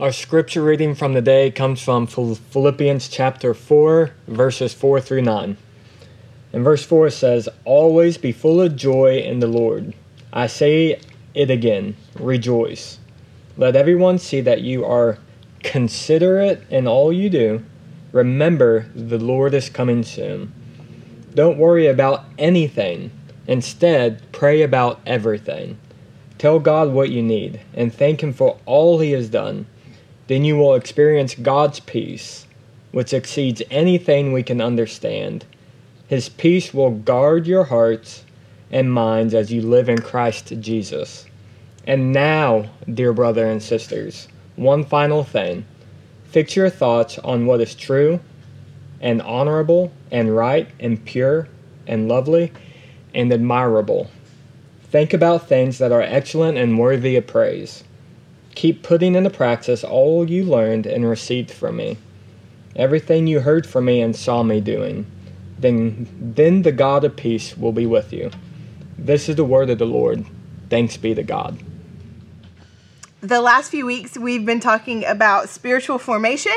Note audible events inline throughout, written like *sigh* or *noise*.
Our scripture reading from the day comes from Philippians chapter 4, verses 4 through 9. And verse 4 says, Always be full of joy in the Lord. I say it again, rejoice. Let everyone see that you are considerate in all you do. Remember, the Lord is coming soon. Don't worry about anything. Instead, pray about everything. Tell God what you need and thank Him for all He has done. Then you will experience God's peace, which exceeds anything we can understand. His peace will guard your hearts and minds as you live in Christ Jesus. And now, dear brother and sisters, one final thing. Fix your thoughts on what is true and honorable and right and pure and lovely and admirable. Think about things that are excellent and worthy of praise. Keep putting into practice all you learned and received from me, everything you heard from me and saw me doing. Then, then the God of peace will be with you. This is the word of the Lord. Thanks be to God the last few weeks we've been talking about spiritual formation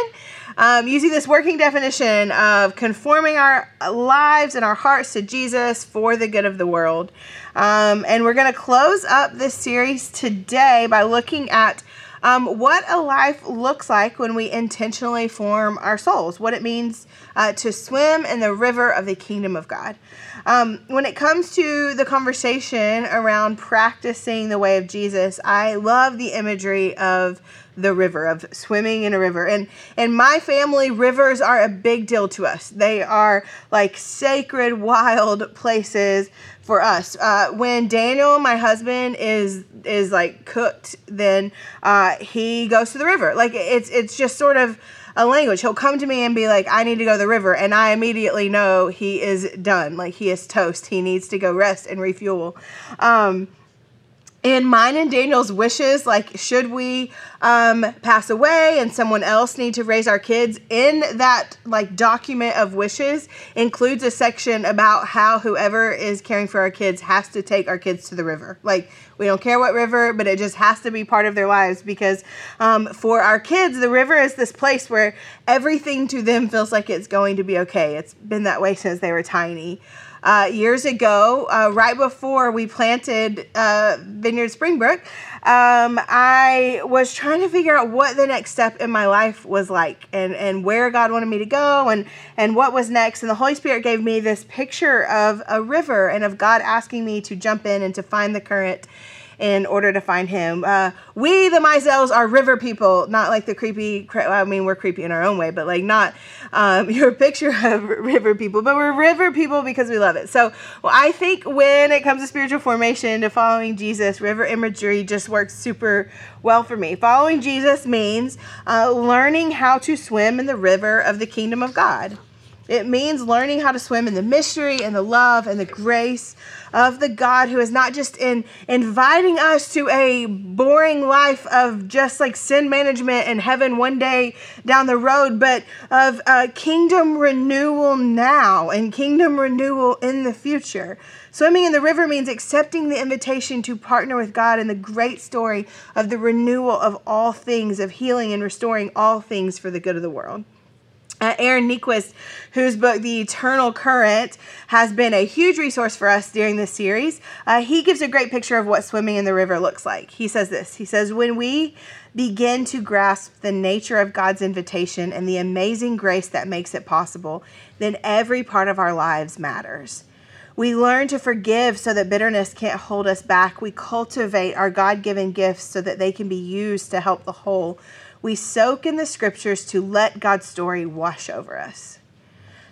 um, using this working definition of conforming our lives and our hearts to jesus for the good of the world um, and we're going to close up this series today by looking at um, what a life looks like when we intentionally form our souls, what it means uh, to swim in the river of the kingdom of God. Um, when it comes to the conversation around practicing the way of Jesus, I love the imagery of the river of swimming in a river and in my family rivers are a big deal to us they are like sacred wild places for us uh, when daniel my husband is is like cooked then uh, he goes to the river like it's it's just sort of a language. He'll come to me and be like, I need to go to the river. And I immediately know he is done. Like he is toast. He needs to go rest and refuel. Um, in mine and Daniel's wishes, like should we um, pass away and someone else need to raise our kids, in that like document of wishes includes a section about how whoever is caring for our kids has to take our kids to the river. Like we don't care what river, but it just has to be part of their lives because um, for our kids, the river is this place where everything to them feels like it's going to be okay. It's been that way since they were tiny. Uh, years ago, uh, right before we planted uh, Vineyard Springbrook, um, I was trying to figure out what the next step in my life was like and, and where God wanted me to go and, and what was next. And the Holy Spirit gave me this picture of a river and of God asking me to jump in and to find the current in order to find him. Uh, we, the Mizels, are river people, not like the creepy, I mean, we're creepy in our own way, but like not um, *laughs* your picture of river people, but we're river people because we love it. So well, I think when it comes to spiritual formation, to following Jesus, river imagery just works super well for me. Following Jesus means uh, learning how to swim in the river of the kingdom of God. It means learning how to swim in the mystery and the love and the grace of the God who is not just in inviting us to a boring life of just like sin management and heaven one day down the road, but of kingdom renewal now and kingdom renewal in the future. Swimming in the river means accepting the invitation to partner with God in the great story of the renewal of all things, of healing and restoring all things for the good of the world. Uh, Aaron Niequist, whose book The Eternal Current has been a huge resource for us during this series, uh, he gives a great picture of what swimming in the river looks like. He says this He says, When we begin to grasp the nature of God's invitation and the amazing grace that makes it possible, then every part of our lives matters. We learn to forgive so that bitterness can't hold us back. We cultivate our God given gifts so that they can be used to help the whole we soak in the scriptures to let God's story wash over us.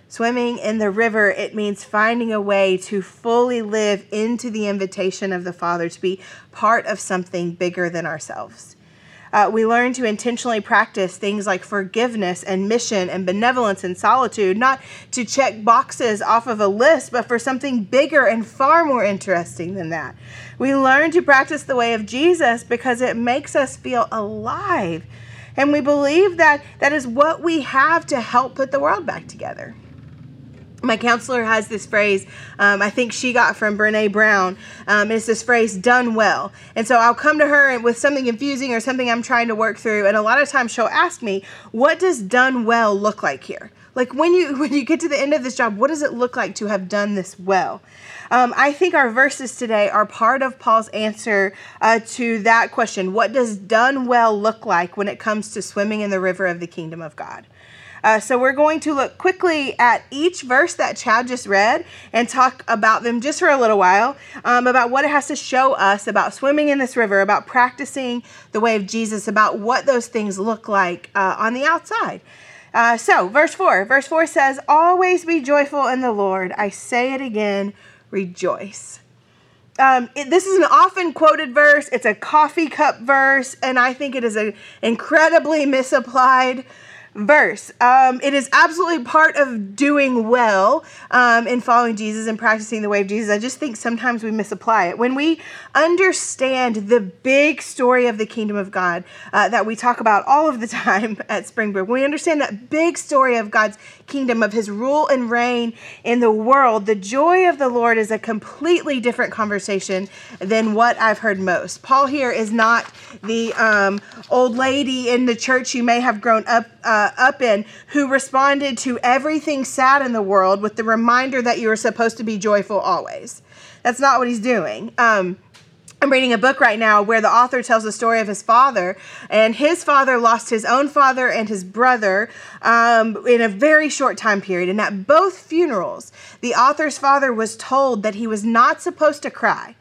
Swimming in the river, it means finding a way to fully live into the invitation of the Father to be part of something bigger than ourselves. Uh, we learn to intentionally practice things like forgiveness and mission and benevolence and solitude, not to check boxes off of a list, but for something bigger and far more interesting than that. We learn to practice the way of Jesus because it makes us feel alive and we believe that that is what we have to help put the world back together. my counselor has this phrase um, i think she got from brene brown um, it's this phrase done well. And so i'll come to her with something confusing or something i'm trying to work through and a lot of times she'll ask me what does done well look like here? Like when you *laughs* when you get to the end of this job what does it look like to have done this well um, i think our verses today are part of paul's answer uh, to that question what does done well look like when it comes to swimming in the river of the kingdom of god uh, so we're going to look quickly at each verse that Chad just read and talk about them just for a little while, um, about what it has to show us about swimming in this river, about practicing the way of Jesus, about what those things look like uh, on the outside. Uh, so, verse 4. Verse 4 says, Always be joyful in the Lord. I say it again, rejoice. Um, it, this is an often quoted verse. It's a coffee cup verse, and I think it is an incredibly misapplied verse. Um, it is absolutely part of doing well um, in following Jesus and practicing the way of Jesus. I just think sometimes we misapply it. When we understand the big story of the kingdom of God uh, that we talk about all of the *laughs* time at Springbrook, when we understand that big story of God's kingdom, of his rule and reign in the world, the joy of the Lord is a completely different conversation than what I've heard most. Paul here is not the um, old lady in the church you may have grown up. Uh, up in who responded to everything sad in the world with the reminder that you are supposed to be joyful always. That's not what he's doing. Um, I'm reading a book right now where the author tells the story of his father, and his father lost his own father and his brother um, in a very short time period. And at both funerals, the author's father was told that he was not supposed to cry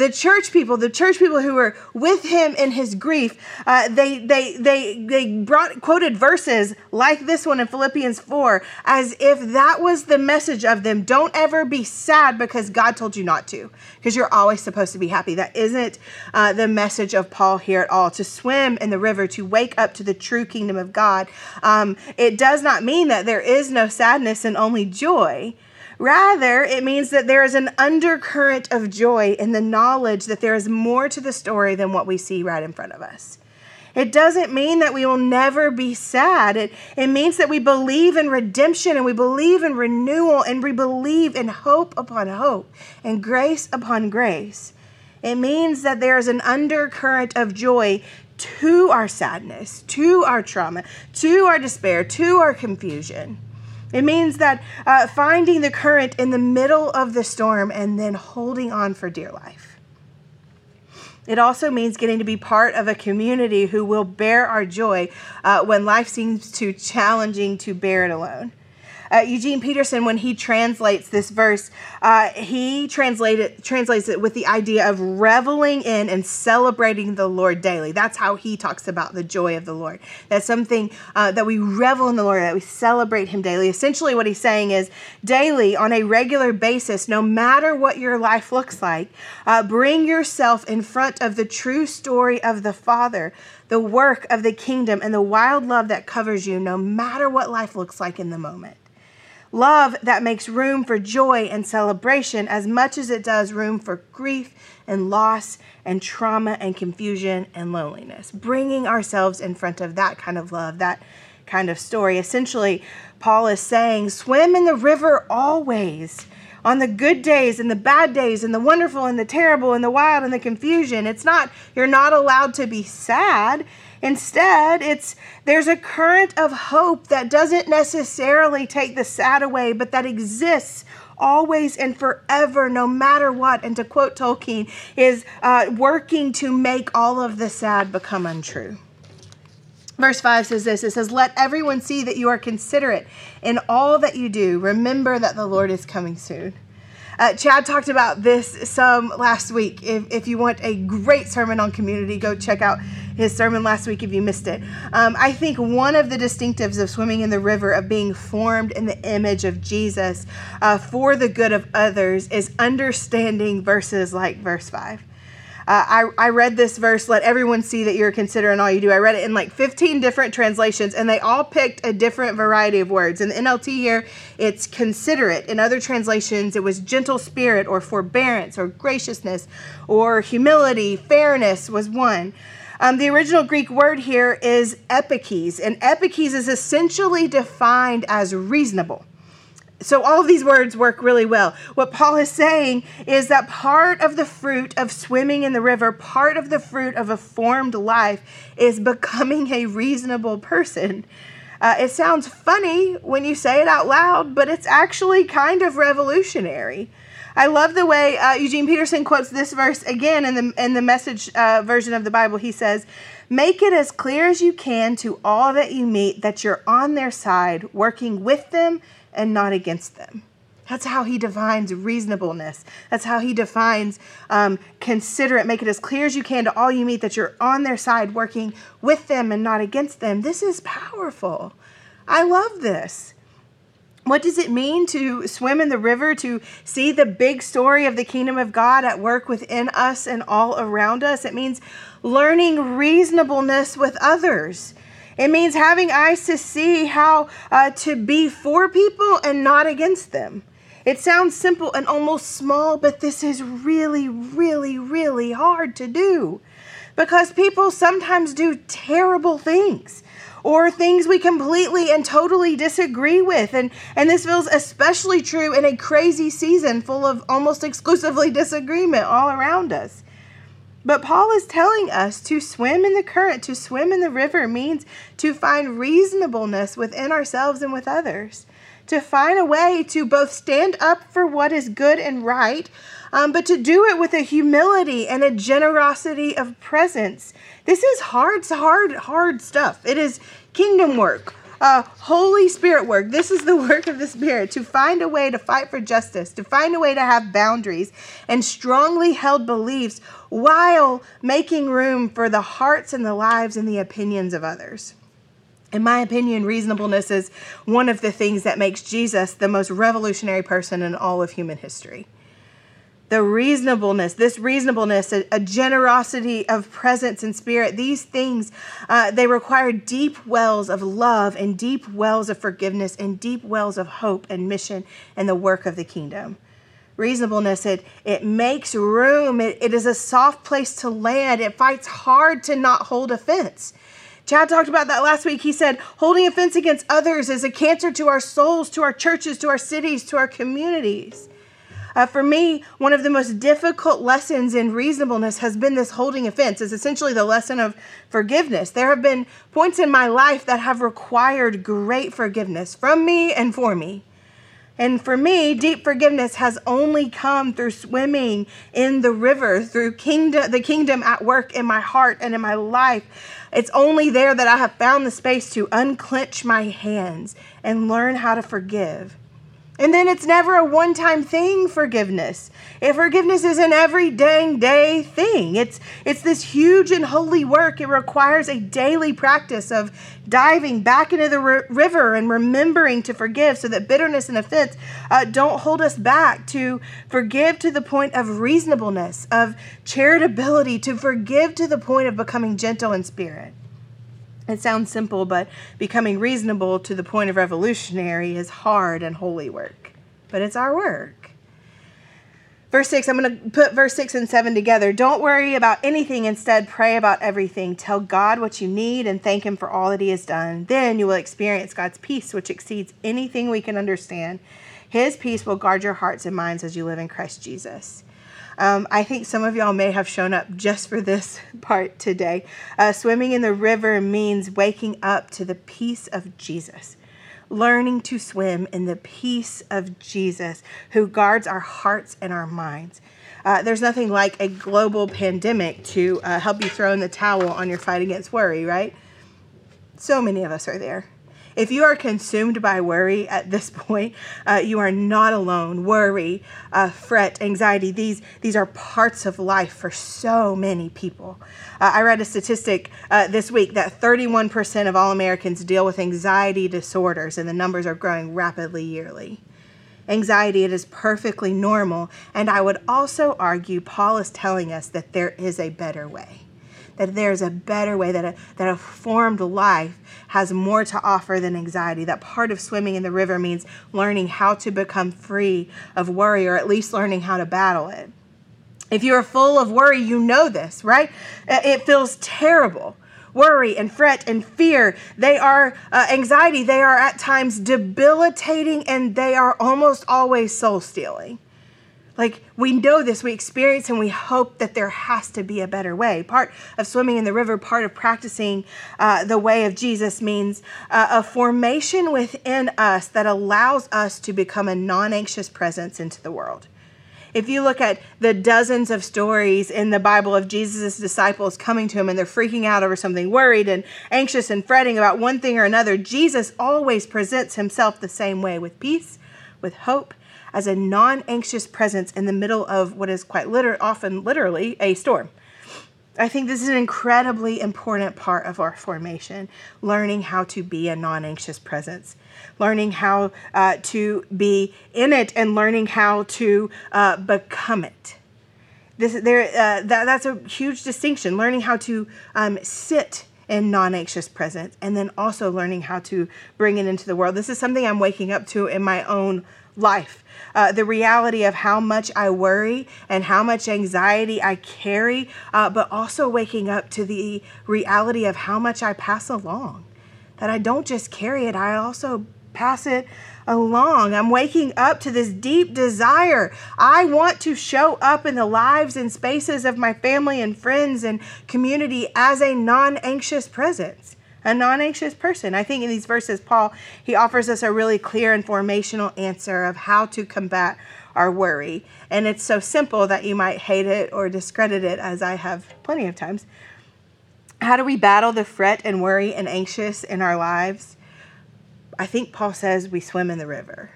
the church people, the church people who were with him in his grief, uh, they they they they brought quoted verses like this one in Philippians four, as if that was the message of them. Don't ever be sad because God told you not to, because you're always supposed to be happy. That isn't uh, the message of Paul here at all. To swim in the river, to wake up to the true kingdom of God, um, it does not mean that there is no sadness and only joy. Rather, it means that there is an undercurrent of joy in the knowledge that there is more to the story than what we see right in front of us. It doesn't mean that we will never be sad. It, it means that we believe in redemption and we believe in renewal and we believe in hope upon hope and grace upon grace. It means that there is an undercurrent of joy to our sadness, to our trauma, to our despair, to our confusion. It means that uh, finding the current in the middle of the storm and then holding on for dear life. It also means getting to be part of a community who will bear our joy uh, when life seems too challenging to bear it alone. Uh, Eugene Peterson, when he translates this verse, uh, he translated translates it with the idea of reveling in and celebrating the Lord daily. That's how he talks about the joy of the Lord. That's something uh, that we revel in the Lord, that we celebrate Him daily. Essentially, what he's saying is daily, on a regular basis, no matter what your life looks like, uh, bring yourself in front of the true story of the Father the work of the kingdom and the wild love that covers you no matter what life looks like in the moment. Love that makes room for joy and celebration as much as it does room for grief and loss and trauma and confusion and loneliness. Bringing ourselves in front of that kind of love, that kind of story. Essentially, Paul is saying, swim in the river always. On the good days and the bad days and the wonderful and the terrible and the wild and the confusion. It's not, you're not allowed to be sad. Instead, it's there's a current of hope that doesn't necessarily take the sad away, but that exists always and forever, no matter what. And to quote Tolkien, is uh, working to make all of the sad become untrue. Verse 5 says this it says, Let everyone see that you are considerate in all that you do. Remember that the Lord is coming soon. Uh, Chad talked about this some last week. If, if you want a great sermon on community, go check out his sermon last week if you missed it. Um, I think one of the distinctives of swimming in the river, of being formed in the image of Jesus uh, for the good of others, is understanding verses like verse 5. Uh, I, I read this verse, let everyone see that you're considering all you do. I read it in like 15 different translations, and they all picked a different variety of words. In the NLT here, it's considerate. In other translations, it was gentle spirit or forbearance or graciousness or humility, fairness was one. Um, the original Greek word here is epikes, and epikes is essentially defined as reasonable so all of these words work really well. What Paul is saying is that part of the fruit of swimming in the river, part of the fruit of a formed life, is becoming a reasonable person. Uh, it sounds funny when you say it out loud, but it's actually kind of revolutionary. I love the way uh, Eugene Peterson quotes this verse again in the in the message uh, version of the Bible. He says, "Make it as clear as you can to all that you meet that you're on their side, working with them and not against them." That's how he defines reasonableness. That's how he defines um, considerate. Make it as clear as you can to all you meet that you're on their side, working with them and not against them. This is powerful. I love this. What does it mean to swim in the river, to see the big story of the kingdom of God at work within us and all around us? It means learning reasonableness with others. It means having eyes to see how uh, to be for people and not against them. It sounds simple and almost small, but this is really, really, really hard to do because people sometimes do terrible things or things we completely and totally disagree with. And, and this feels especially true in a crazy season full of almost exclusively disagreement all around us. But Paul is telling us to swim in the current, to swim in the river means to find reasonableness within ourselves and with others, to find a way to both stand up for what is good and right, um, but to do it with a humility and a generosity of presence. This is hard, hard, hard stuff. It is kingdom work. Uh, Holy Spirit work. This is the *laughs* work of the Spirit to find a way to fight for justice, to find a way to have boundaries and strongly held beliefs while making room for the hearts and the lives and the opinions of others. In my opinion, reasonableness is one of the things that makes Jesus the most revolutionary person in all of human history the reasonableness, this reasonableness, a, a, generosity of presence and spirit, these things, uh, they require deep wells of love and deep wells of forgiveness and deep wells of hope and mission and the work of the kingdom. Reasonableness, it, it makes room, it, it is a soft place to land, it fights hard to not hold offense. Chad talked about that last week. He said, holding offense against others is a cancer to our souls, to our churches, to our cities, to our communities. Uh, for me, one of the most difficult lessons in reasonableness has been this holding offense. It's essentially the lesson of forgiveness. There have been points in my life that have required great forgiveness from me and for me. And for me, deep forgiveness has only come through swimming in the river, through kingdom, the kingdom at work in my heart and in my life. It's only there that I have found the space to unclench my hands and learn how to forgive. And then it's never a one time thing, forgiveness. Forgiveness is an every dang day thing, it's, it's this huge and holy work. It requires a daily practice of diving back into the r- river and remembering to forgive so that bitterness and offense uh, don't hold us back, to forgive to the point of reasonableness, of charitability, to forgive to the point of becoming gentle in spirit. It sounds simple, but becoming reasonable to the point of revolutionary is hard and holy work. But it's our work. Verse 6, I'm going to put verse 6 and 7 together. Don't worry about anything, instead, pray about everything. Tell God what you need and thank Him for all that He has done. Then you will experience God's peace, which exceeds anything we can understand. His peace will guard your hearts and minds as you live in Christ Jesus. Um, I think some of y'all may have shown up just for this *laughs* part today. Uh, swimming in the river means waking up to the peace of Jesus, learning to swim in the peace of Jesus who guards our hearts and our minds. Uh, there's nothing like a global pandemic to uh, help you throw in the towel on your fight against worry, right? So many of us are there. If you are consumed by worry at this *laughs* point, uh, you are not alone. Worry, uh, fret, anxiety, these, these are parts of life for so many people. Uh, I read a statistic uh, this week that 31% of all Americans deal with anxiety disorders, and the numbers are growing rapidly yearly anxiety, it is perfectly normal. And I would also argue Paul is telling us that there is a better way that there's a better way, that a, that a formed life has more to offer than anxiety. That part of swimming in the river means learning how to become free of worry, or at least learning how to battle it. If you are full of worry, you know this, right? It feels terrible. worry and fret and fear. They are uh, anxiety. They are at times debilitating and they are almost always soul stealing. Like we know this, we experience, and we hope that there has to be a better way. Part of swimming in the river, part of practicing uh, the way of Jesus means uh, a formation within us that allows us to become a non anxious presence into the world. If you look at the dozens of stories in the Bible of Jesus' disciples coming to him and they're freaking out over something, worried and anxious and fretting about one thing or another, Jesus always presents himself the same way with peace, with hope, as a non anxious presence in the middle of what is quite liter- often literally a storm. I think this is an incredibly important part of our formation, learning how to be a non anxious presence, learning how uh, to be in it, and learning how to uh, become it. This, there, uh, that, that's a huge distinction, learning how to um, sit in non anxious presence, and then also learning how to bring it into the world. This is something I'm waking up to in my own life. Uh, the reality of how much I worry and how much anxiety I carry, uh, but also waking up to the reality of how much I pass along. That I don't just carry it, I also pass it along. I'm waking up to this deep desire. I want to show up in the lives and spaces of my family and friends and community as a non anxious presence a non-anxious person. I think in these verses Paul he offers us a really clear and formational answer of how to combat our worry. And it's so simple that you might hate it or discredit it as I have plenty of times. How do we battle the fret and worry and anxious in our lives? I think Paul says we swim in the river.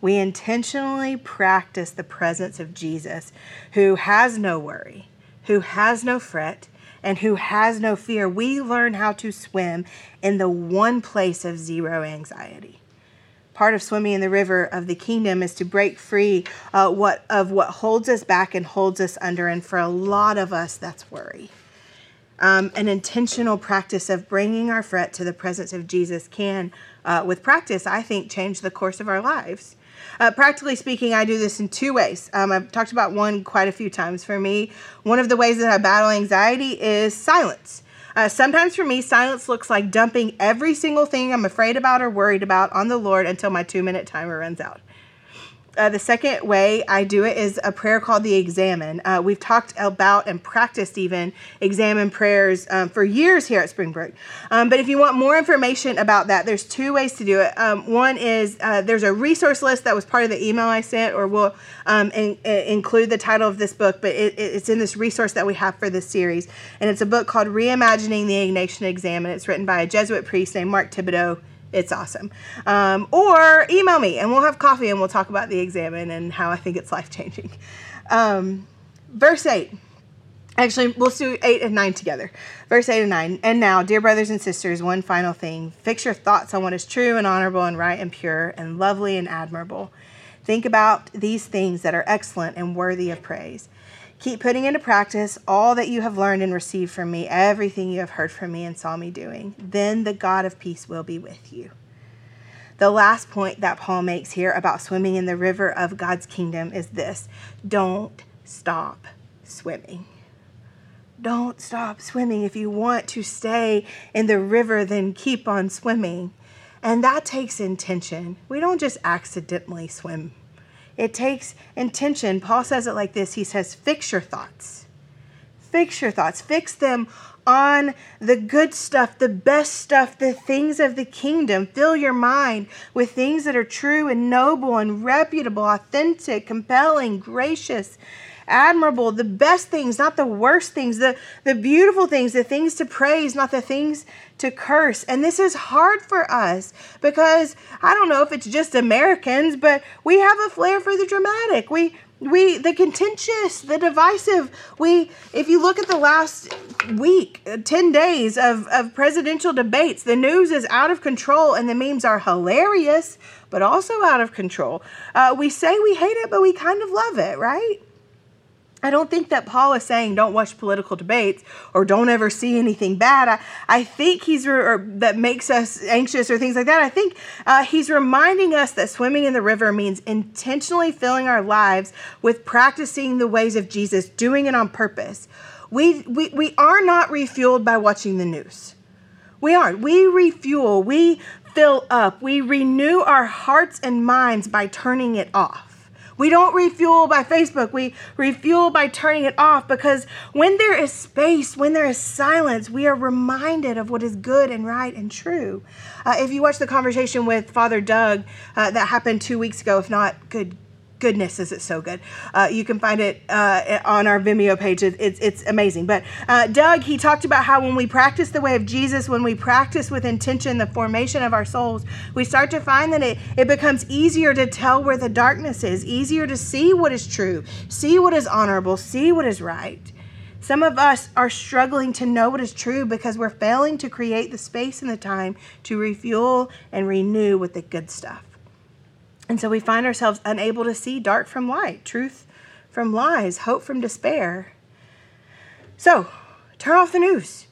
We intentionally practice the presence of Jesus who has no worry, who has no fret, and who has no fear, we learn how to swim in the one place of zero anxiety. Part of swimming in the river of the kingdom is to break free uh, what of what holds us back and holds us under, and for a lot of us, that's worry. Um, an intentional practice of bringing our fret to the presence of Jesus can, uh, with practice, I think, change the course of our lives. Uh, practically speaking, I do this in two ways. Um, I've talked about one quite a few times. For me, one of the ways that I battle anxiety is silence. Uh, sometimes for me, silence looks like dumping every single thing I'm afraid about or worried about on the Lord until my two minute timer runs out. Uh, the second way I do it is a prayer called the Examen. Uh, we've talked about and practiced even Examen prayers um, for years here at Springbrook. Um, but if you want more information about that, there's two ways to do it. Um, one is uh, there's a resource list that was part of the email I sent, or we'll um, in, in, include the title of this book, but it, it's in this resource that we have for this series. And it's a book called Reimagining the Ignatian Examen, and it's written by a Jesuit priest named Mark Thibodeaux it's awesome. Um, or email me and we'll have coffee and we'll talk about the Examen and how I think it's life changing. Um, verse 8. Actually, we'll do 8 and 9 together. Verse 8 and 9. And now, dear brothers and sisters, one final thing. Fix your thoughts on what is true and honorable and right and pure and lovely and admirable. Think about these things that are excellent and worthy of praise. Keep putting into practice all that you have learned and received from me, everything you have heard from me and saw me doing. Then the God of peace will be with you. The last point that Paul makes here about swimming in the river of God's kingdom is this don't stop swimming. Don't stop swimming. If you want to stay in the river, then keep on swimming. And that takes intention. We don't just accidentally swim it takes intention. Paul says it like this He says, Fix your thoughts. Fix your thoughts. Fix them on the good stuff, the best stuff, the things of the kingdom. Fill your mind with things that are true and noble and reputable, authentic, compelling, gracious, admirable, the best things, not the worst things, the, the beautiful things, the things to praise, not the things to curse. And this is hard for us because I don't know if it's just Americans, but we have a flair for the dramatic. We we the contentious the divisive we if you look at the last week uh, 10 days of, of presidential debates the news is out of control and the memes are hilarious but also out of control uh, we say we hate it but we kind of love it right I don't think that Paul is saying don't watch political debates or don't ever see anything bad. I, I think he's re- that makes us anxious or things like that. I think uh, he's reminding us that swimming in the river means intentionally filling our lives with practicing the ways of Jesus, doing it on purpose. We, we, we are not refueled by watching the news. We aren't. We refuel, we fill up, we renew our hearts and minds by turning it off. We don't refuel by Facebook. We refuel by turning it off because when there is space, when there is silence, we are reminded of what is good and right and true. Uh, if you watch the conversation with Father Doug uh, that happened two weeks ago, if not, good goodness is it so good? Uh, you can find it uh, on our vimeo page. It, it's, it's amazing. But uh, doug he talked about how when we practice the way of jesus when we practice with intention the formation of our souls we start to find that it, it becomes easier to tell where the darkness is easier to see what is true see what is honorable see what is right. Some of us are struggling to know what is true because we're failing to create the space and the time to refuel and renew with the good stuff and so we find ourselves unable to see dark from light, truth from lies, hope from despair. So turn off the news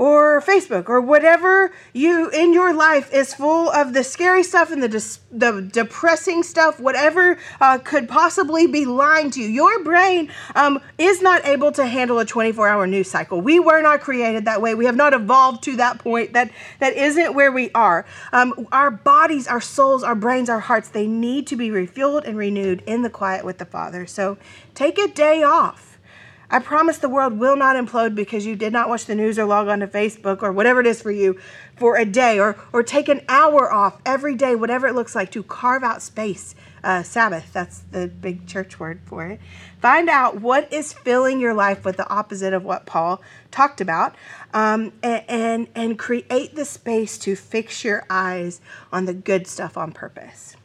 or Facebook or whatever you in your life is full of the scary stuff and the dis- the depressing stuff, whatever uh, could possibly be lying to you. Your brain um, is not able to handle a 24-hour news cycle. We were not created that way. We have not evolved to that point. That that isn't where we are. Um, our bodies, our souls, our brains, our hearts, they need to be refueled and renewed in the quiet with the Father. So take a day off I promise the world will not implode because you did not watch the news or log on to Facebook or whatever it is for you for a day or, or take an hour off every day, whatever it looks like, to carve out space. Uh, Sabbath, that's the big church word for it. Find out what is filling your life with the opposite of what Paul talked about um, and, and, and create the space to fix your eyes on the good stuff on purpose.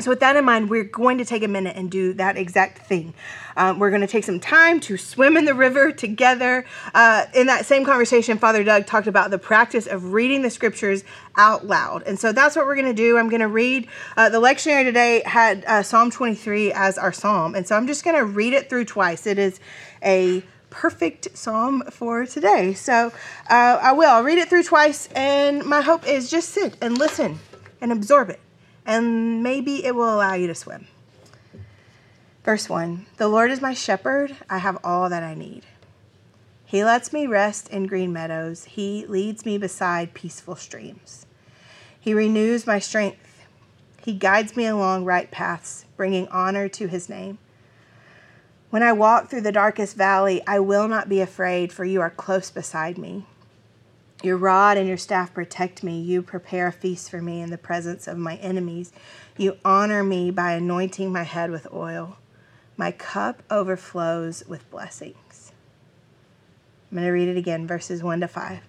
So, with that in mind, we're going to take a minute and do that exact thing. Um, we're going to take some time to swim in the river together. Uh, in that same conversation, Father Doug talked about the practice of reading the scriptures out loud. And so that's what we're going to do. I'm going to read, uh, the lectionary today had uh, Psalm 23 as our psalm. And so I'm just going to read it through twice. It is a perfect psalm for today. So uh, I will. I'll read it through twice. And my hope is just sit and listen and absorb it and maybe it will allow you to swim. Verse 1 The Lord is my shepherd, I have all that I need. He lets me rest in green meadows, He leads me beside peaceful streams. He renews my strength, He guides me along right paths, bringing honor to His name. When I walk through the darkest valley, I will not be afraid, for you are close beside me. Your rod and your staff protect me. You prepare a feast for me in the presence of my enemies. You honor me by anointing my head with oil. My cup overflows with blessings. I'm going to read it again, verses 1 to 5.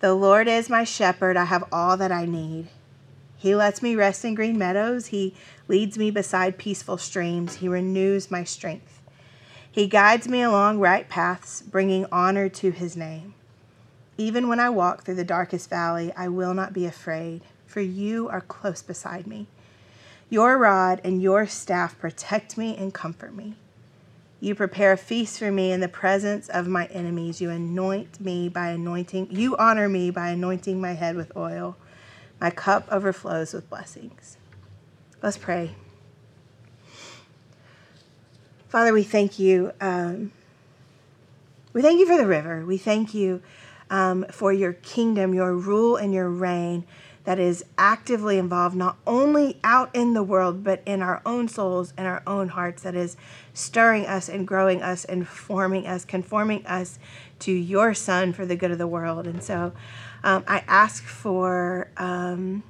The Lord is my shepherd. I have all that I need. He lets me rest in green meadows. He leads me beside peaceful streams. He renews my strength. He guides me along right paths, bringing honor to his name. Even when I walk through the darkest valley, I will not be afraid, for you are close beside me. Your rod and your staff protect me and comfort me. You prepare a feast for me in the presence of my enemies. You anoint me by anointing, you honor me by anointing my head with oil. My cup overflows with blessings. Let's pray. Father, we thank you. Um, we thank you for the river. We thank you um, for your kingdom, your rule, and your reign that is actively involved not only out in the world, but in our own souls and our own hearts, that is stirring us and growing us and forming us, conforming us to your Son for the good of the world. And so um, I ask for. Um,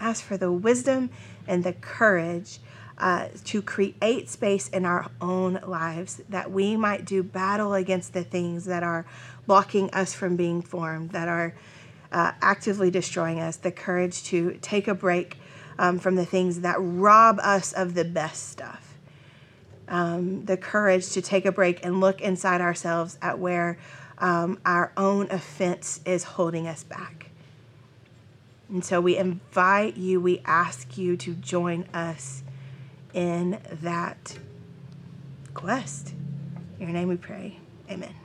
ask for the wisdom and the courage uh, to create space in our own lives that we might do battle against the things that are blocking us from being formed, that are uh, actively destroying us, the courage to take a break um, from the things that rob us of the best stuff. Um, the courage to take a break and look inside ourselves at where um, our own offense is holding us back. And so we invite you, we ask you to join us in that quest. In your name we pray. Amen.